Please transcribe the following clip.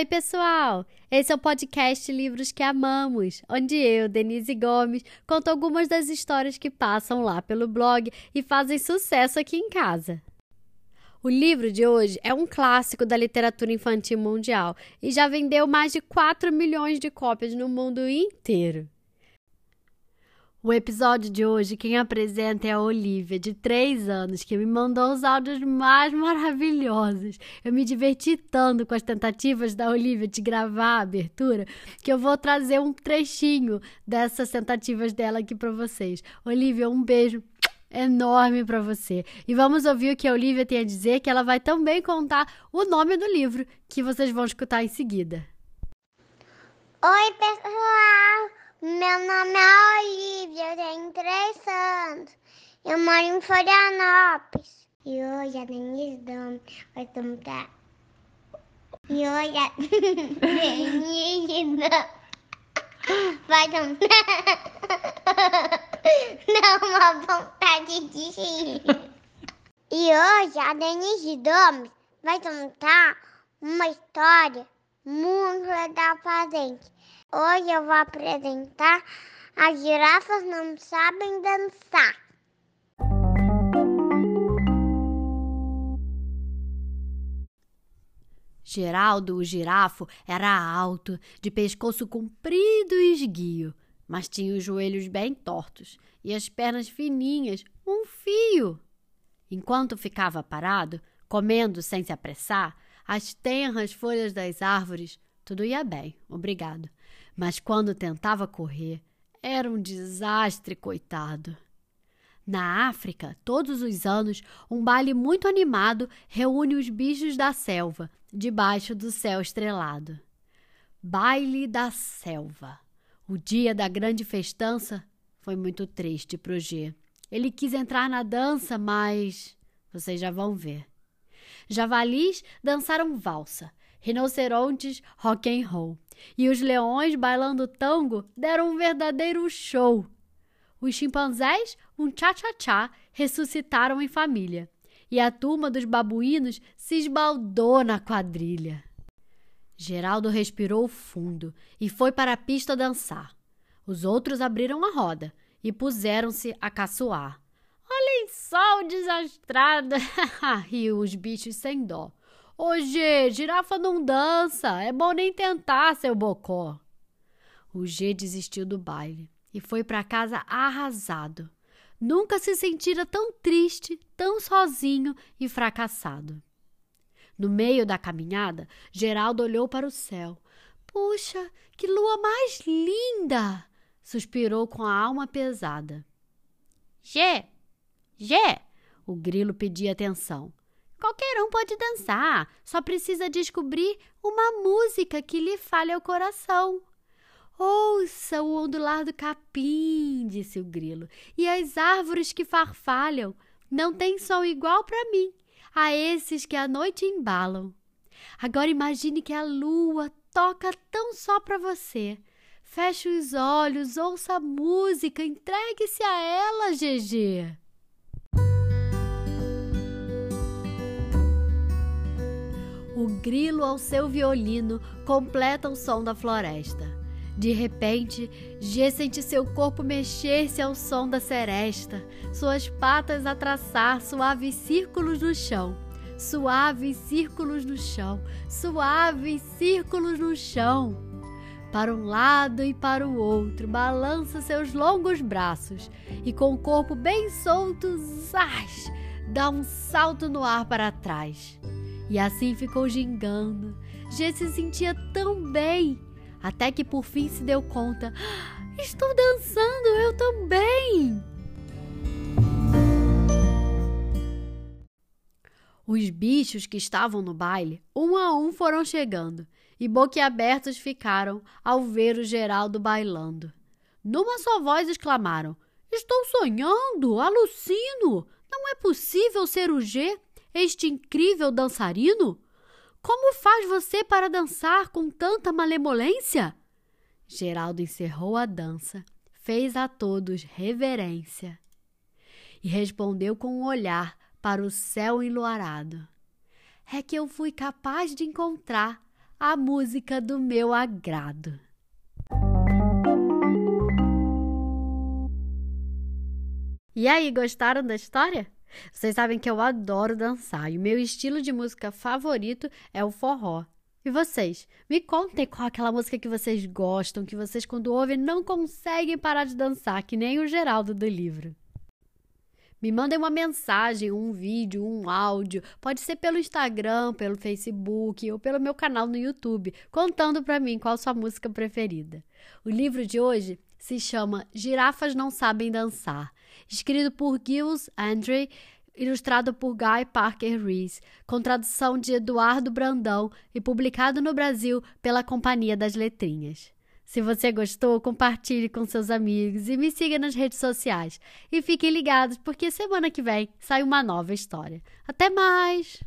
Oi, pessoal! Esse é o podcast Livros que Amamos, onde eu, Denise Gomes, conto algumas das histórias que passam lá pelo blog e fazem sucesso aqui em casa. O livro de hoje é um clássico da literatura infantil mundial e já vendeu mais de 4 milhões de cópias no mundo inteiro. O episódio de hoje, quem apresenta é a Olivia, de 3 anos, que me mandou os áudios mais maravilhosos. Eu me diverti tanto com as tentativas da Olivia de gravar a abertura que eu vou trazer um trechinho dessas tentativas dela aqui para vocês. Olivia, um beijo enorme para você. E vamos ouvir o que a Olivia tem a dizer, que ela vai também contar o nome do livro, que vocês vão escutar em seguida. Oi, pessoal! Meu nome é Olivia, eu tenho três anos. Eu moro em Florianópolis. E hoje a Denise Dom vai contar. E hoje a Denise Dom vai contar. Dá uma vontade de rir. E hoje a Denise Domes vai contar uma história muito legal pra gente. Hoje eu vou apresentar As girafas não sabem dançar. Geraldo, o girafo, era alto, de pescoço comprido e esguio, mas tinha os joelhos bem tortos e as pernas fininhas, um fio. Enquanto ficava parado, comendo sem se apressar, as tenras folhas das árvores, tudo ia bem, obrigado. Mas quando tentava correr, era um desastre, coitado. Na África, todos os anos, um baile muito animado reúne os bichos da selva, debaixo do céu estrelado. Baile da selva. O dia da grande festança foi muito triste pro G. Ele quis entrar na dança, mas vocês já vão ver. Javalis dançaram valsa, rinocerontes rock and roll, e os leões bailando tango deram um verdadeiro show. Os chimpanzés, um tchá-tchá-tchá, ressuscitaram em família. E a turma dos babuínos se esbaldou na quadrilha. Geraldo respirou fundo e foi para a pista dançar. Os outros abriram a roda e puseram-se a caçoar. O desastrado! riu os bichos sem dó. G, girafa não dança, é bom nem tentar, seu bocó. O G desistiu do baile e foi para casa arrasado. Nunca se sentira tão triste, tão sozinho e fracassado. No meio da caminhada, Geraldo olhou para o céu. Puxa, que lua mais linda! Suspirou com a alma pesada. Gê! Gê! O grilo pedia atenção. Qualquer um pode dançar, só precisa descobrir uma música que lhe fale ao coração. Ouça o ondular do capim, disse o grilo, e as árvores que farfalham. Não tem som igual para mim, a esses que a noite embalam. Agora imagine que a lua toca tão só para você. Feche os olhos, ouça a música, entregue-se a ela, GG. O grilo ao seu violino completa o som da floresta. De repente, G sente seu corpo mexer-se ao som da seresta, suas patas a traçar suaves círculos no chão. Suaves círculos no chão, suaves círculos no chão. Para um lado e para o outro, balança seus longos braços e, com o corpo bem solto, zás, dá um salto no ar para trás. E assim ficou gingando. G se sentia tão bem, até que por fim se deu conta: ah, Estou dançando, eu também! Os bichos que estavam no baile, um a um foram chegando e boquiabertos ficaram ao ver o Geraldo bailando. Numa só voz exclamaram: Estou sonhando, alucino! Não é possível ser o G este incrível dançarino? Como faz você para dançar com tanta malemolência? Geraldo encerrou a dança, fez a todos reverência e respondeu com um olhar para o céu enluarado. É que eu fui capaz de encontrar a música do meu agrado. E aí, gostaram da história? Vocês sabem que eu adoro dançar e o meu estilo de música favorito é o forró. E vocês? Me contem qual é aquela música que vocês gostam, que vocês, quando ouvem, não conseguem parar de dançar, que nem o Geraldo do livro. Me mandem uma mensagem, um vídeo, um áudio. Pode ser pelo Instagram, pelo Facebook ou pelo meu canal no YouTube, contando para mim qual sua música preferida. O livro de hoje se chama Girafas Não Sabem Dançar, escrito por Gilles Andre, ilustrado por Guy Parker Rees, com tradução de Eduardo Brandão e publicado no Brasil pela Companhia das Letrinhas. Se você gostou, compartilhe com seus amigos e me siga nas redes sociais. E fiquem ligados, porque semana que vem sai uma nova história. Até mais!